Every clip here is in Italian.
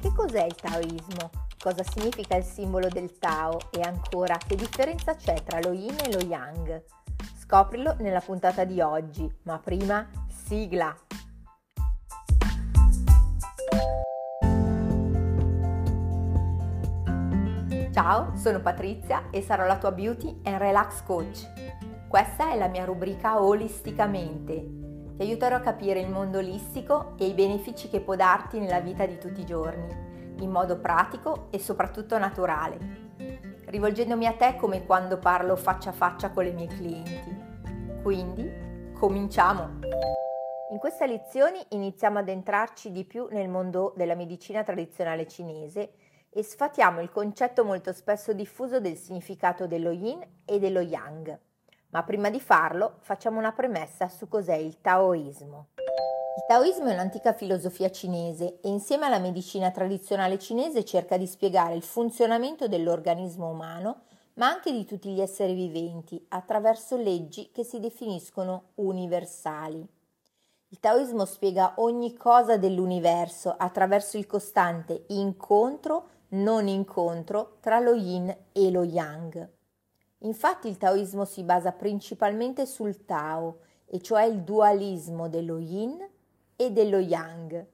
Che cos'è il taoismo? Cosa significa il simbolo del Tao? E ancora, che differenza c'è tra lo yin e lo yang? Scoprilo nella puntata di oggi, ma prima sigla! Ciao, sono Patrizia e sarò la tua Beauty and Relax Coach. Questa è la mia rubrica Olisticamente. Ti aiuterò a capire il mondo olistico e i benefici che può darti nella vita di tutti i giorni, in modo pratico e soprattutto naturale, rivolgendomi a te come quando parlo faccia a faccia con le mie clienti. Quindi, cominciamo! In queste lezioni iniziamo ad entrarci di più nel mondo della medicina tradizionale cinese e sfatiamo il concetto molto spesso diffuso del significato dello yin e dello yang. Ma prima di farlo facciamo una premessa su cos'è il taoismo. Il taoismo è un'antica filosofia cinese e insieme alla medicina tradizionale cinese cerca di spiegare il funzionamento dell'organismo umano, ma anche di tutti gli esseri viventi, attraverso leggi che si definiscono universali. Il taoismo spiega ogni cosa dell'universo attraverso il costante incontro non incontro tra lo yin e lo yang. Infatti il taoismo si basa principalmente sul Tao, e cioè il dualismo dello yin e dello yang.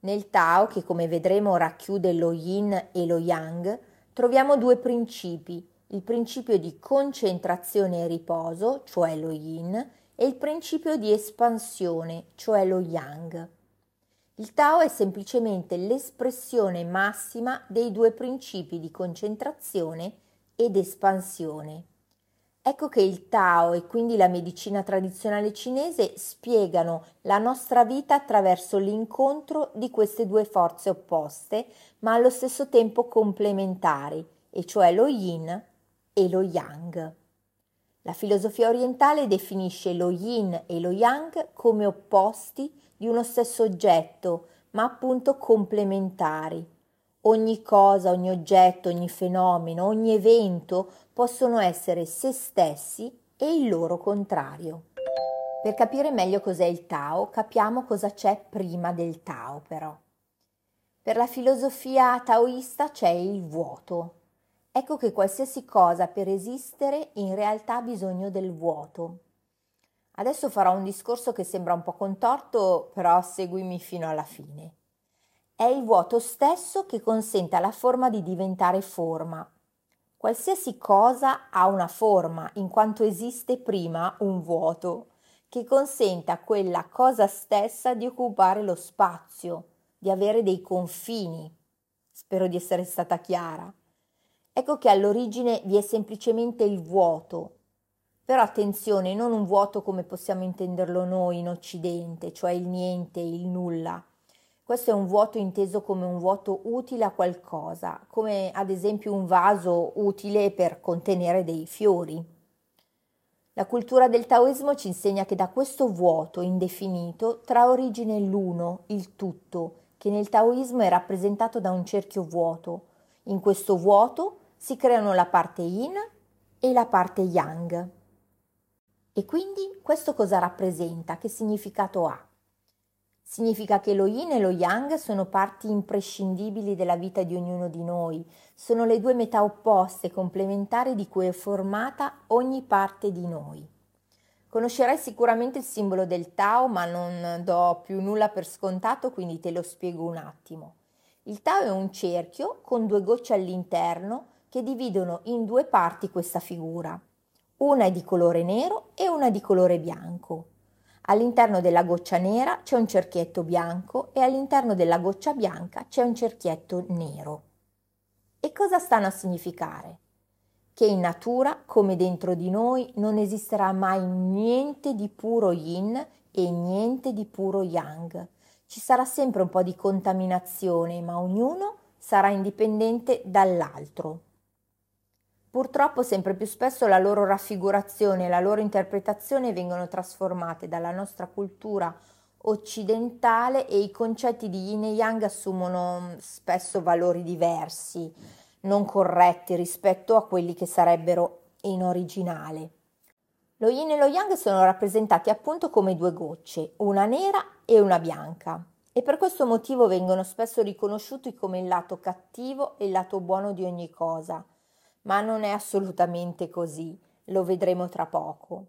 Nel Tao, che come vedremo racchiude lo yin e lo yang, troviamo due principi, il principio di concentrazione e riposo, cioè lo yin, e il principio di espansione, cioè lo yang. Il Tao è semplicemente l'espressione massima dei due principi di concentrazione ed espansione. Ecco che il Tao e quindi la medicina tradizionale cinese spiegano la nostra vita attraverso l'incontro di queste due forze opposte, ma allo stesso tempo complementari, e cioè lo yin e lo yang. La filosofia orientale definisce lo yin e lo yang come opposti di uno stesso oggetto, ma appunto complementari. Ogni cosa, ogni oggetto, ogni fenomeno, ogni evento possono essere se stessi e il loro contrario. Per capire meglio cos'è il Tao, capiamo cosa c'è prima del Tao però. Per la filosofia taoista c'è il vuoto. Ecco che qualsiasi cosa per esistere in realtà ha bisogno del vuoto. Adesso farò un discorso che sembra un po' contorto, però seguimi fino alla fine. È il vuoto stesso che consente alla forma di diventare forma. Qualsiasi cosa ha una forma, in quanto esiste prima un vuoto, che consente a quella cosa stessa di occupare lo spazio, di avere dei confini. Spero di essere stata chiara. Ecco che all'origine vi è semplicemente il vuoto, però attenzione, non un vuoto come possiamo intenderlo noi in Occidente, cioè il niente, il nulla. Questo è un vuoto inteso come un vuoto utile a qualcosa, come ad esempio un vaso utile per contenere dei fiori. La cultura del taoismo ci insegna che da questo vuoto indefinito trae origine l'uno, il tutto, che nel taoismo è rappresentato da un cerchio vuoto. In questo vuoto si creano la parte yin e la parte yang. E quindi questo cosa rappresenta? Che significato ha? Significa che lo yin e lo yang sono parti imprescindibili della vita di ognuno di noi, sono le due metà opposte complementari di cui è formata ogni parte di noi. Conoscerai sicuramente il simbolo del Tao, ma non do più nulla per scontato, quindi te lo spiego un attimo. Il Tao è un cerchio con due gocce all'interno che dividono in due parti questa figura. Una è di colore nero e una di colore bianco. All'interno della goccia nera c'è un cerchietto bianco e all'interno della goccia bianca c'è un cerchietto nero. E cosa stanno a significare? Che in natura, come dentro di noi, non esisterà mai niente di puro yin e niente di puro yang. Ci sarà sempre un po' di contaminazione, ma ognuno sarà indipendente dall'altro. Purtroppo sempre più spesso la loro raffigurazione e la loro interpretazione vengono trasformate dalla nostra cultura occidentale e i concetti di yin e yang assumono mm, spesso valori diversi, non corretti rispetto a quelli che sarebbero in originale. Lo yin e lo yang sono rappresentati appunto come due gocce, una nera e una bianca. e per questo motivo vengono spesso riconosciuti come il lato cattivo e il lato buono di ogni cosa, ma non è assolutamente così, lo vedremo tra poco.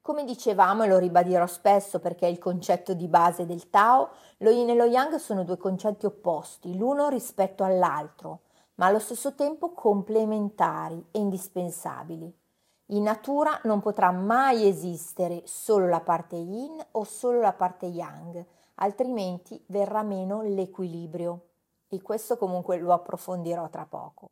Come dicevamo e lo ribadirò spesso perché è il concetto di base del Tao, lo yin e lo yang sono due concetti opposti, l'uno rispetto all'altro, ma allo stesso tempo complementari e indispensabili. In natura non potrà mai esistere solo la parte yin o solo la parte yang, altrimenti verrà meno l'equilibrio. E questo comunque lo approfondirò tra poco.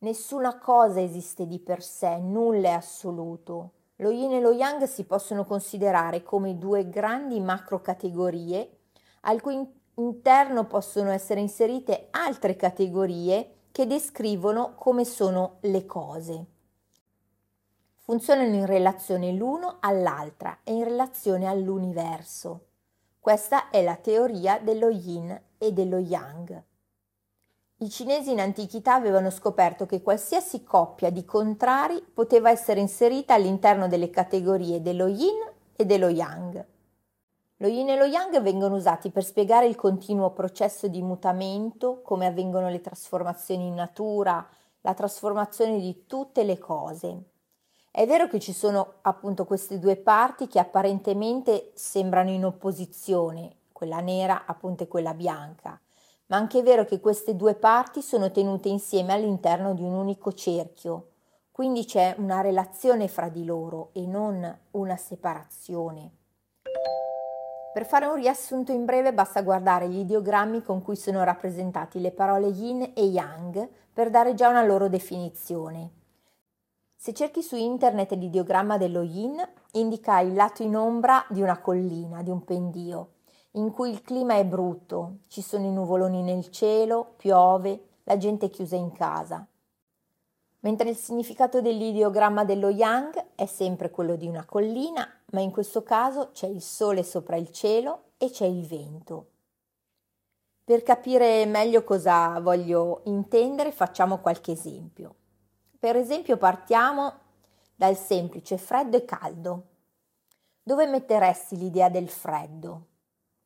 Nessuna cosa esiste di per sé, nulla è assoluto. Lo yin e lo yang si possono considerare come due grandi macro categorie al cui interno possono essere inserite altre categorie che descrivono come sono le cose. Funzionano in relazione l'uno all'altra e in relazione all'universo. Questa è la teoria dello yin e dello yang. I cinesi in antichità avevano scoperto che qualsiasi coppia di contrari poteva essere inserita all'interno delle categorie dello yin e dello yang. Lo yin e lo yang vengono usati per spiegare il continuo processo di mutamento, come avvengono le trasformazioni in natura, la trasformazione di tutte le cose. È vero che ci sono appunto queste due parti che apparentemente sembrano in opposizione, quella nera appunto e quella bianca, ma anche è vero che queste due parti sono tenute insieme all'interno di un unico cerchio, quindi c'è una relazione fra di loro e non una separazione. Per fare un riassunto in breve basta guardare gli ideogrammi con cui sono rappresentati le parole yin e yang per dare già una loro definizione. Se cerchi su internet l'ideogramma dello yin, indica il lato in ombra di una collina, di un pendio, in cui il clima è brutto, ci sono i nuvoloni nel cielo, piove, la gente è chiusa in casa. Mentre il significato dell'ideogramma dello yang è sempre quello di una collina, ma in questo caso c'è il sole sopra il cielo e c'è il vento. Per capire meglio cosa voglio intendere facciamo qualche esempio. Per esempio partiamo dal semplice freddo e caldo. Dove metteresti l'idea del freddo?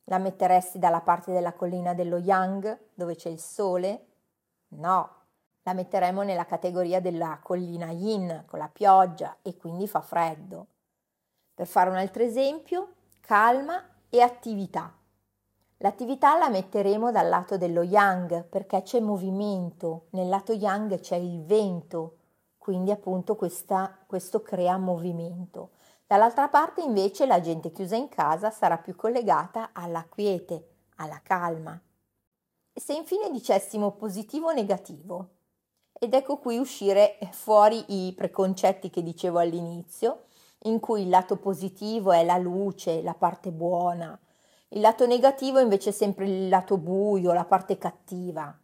La metteresti dalla parte della collina dello Yang, dove c'è il sole? No, la metteremo nella categoria della collina Yin, con la pioggia e quindi fa freddo. Per fare un altro esempio, calma e attività. L'attività la metteremo dal lato dello Yang perché c'è movimento, nel lato Yang c'è il vento, quindi appunto questa, questo crea movimento. Dall'altra parte invece la gente chiusa in casa sarà più collegata alla quiete, alla calma. E se infine dicessimo positivo o negativo? Ed ecco qui uscire fuori i preconcetti che dicevo all'inizio, in cui il lato positivo è la luce, la parte buona, il lato negativo invece è sempre il lato buio, la parte cattiva.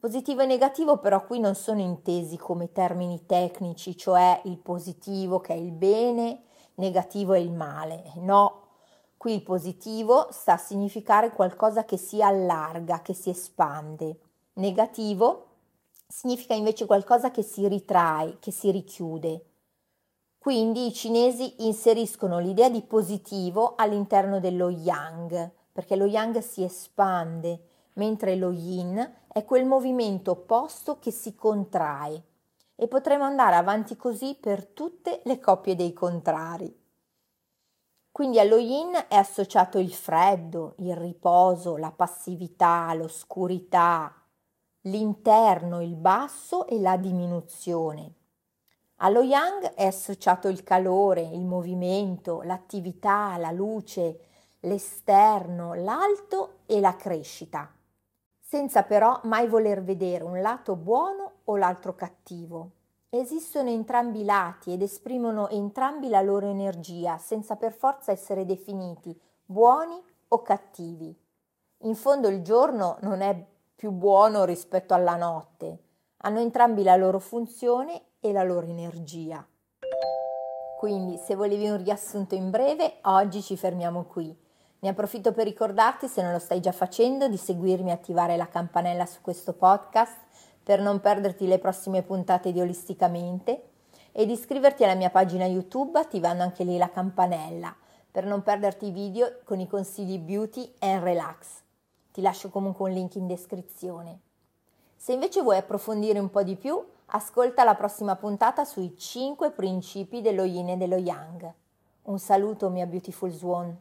Positivo e negativo però qui non sono intesi come termini tecnici, cioè il positivo che è il bene, negativo è il male. No, qui il positivo sta a significare qualcosa che si allarga, che si espande. Negativo significa invece qualcosa che si ritrae, che si richiude. Quindi i cinesi inseriscono l'idea di positivo all'interno dello yang, perché lo yang si espande, mentre lo yin è quel movimento opposto che si contrae e potremo andare avanti così per tutte le coppie dei contrari. Quindi allo yin è associato il freddo, il riposo, la passività, l'oscurità, l'interno, il basso e la diminuzione. Allo yang è associato il calore, il movimento, l'attività, la luce, l'esterno, l'alto e la crescita senza però mai voler vedere un lato buono o l'altro cattivo. Esistono entrambi i lati ed esprimono entrambi la loro energia, senza per forza essere definiti buoni o cattivi. In fondo il giorno non è più buono rispetto alla notte, hanno entrambi la loro funzione e la loro energia. Quindi, se volevi un riassunto in breve, oggi ci fermiamo qui. Ne approfitto per ricordarti, se non lo stai già facendo, di seguirmi e attivare la campanella su questo podcast per non perderti le prossime puntate di Olisticamente e di iscriverti alla mia pagina YouTube attivando anche lì la campanella per non perderti i video con i consigli beauty and relax. Ti lascio comunque un link in descrizione. Se invece vuoi approfondire un po' di più, ascolta la prossima puntata sui 5 principi dello yin e dello yang. Un saluto mia beautiful swan.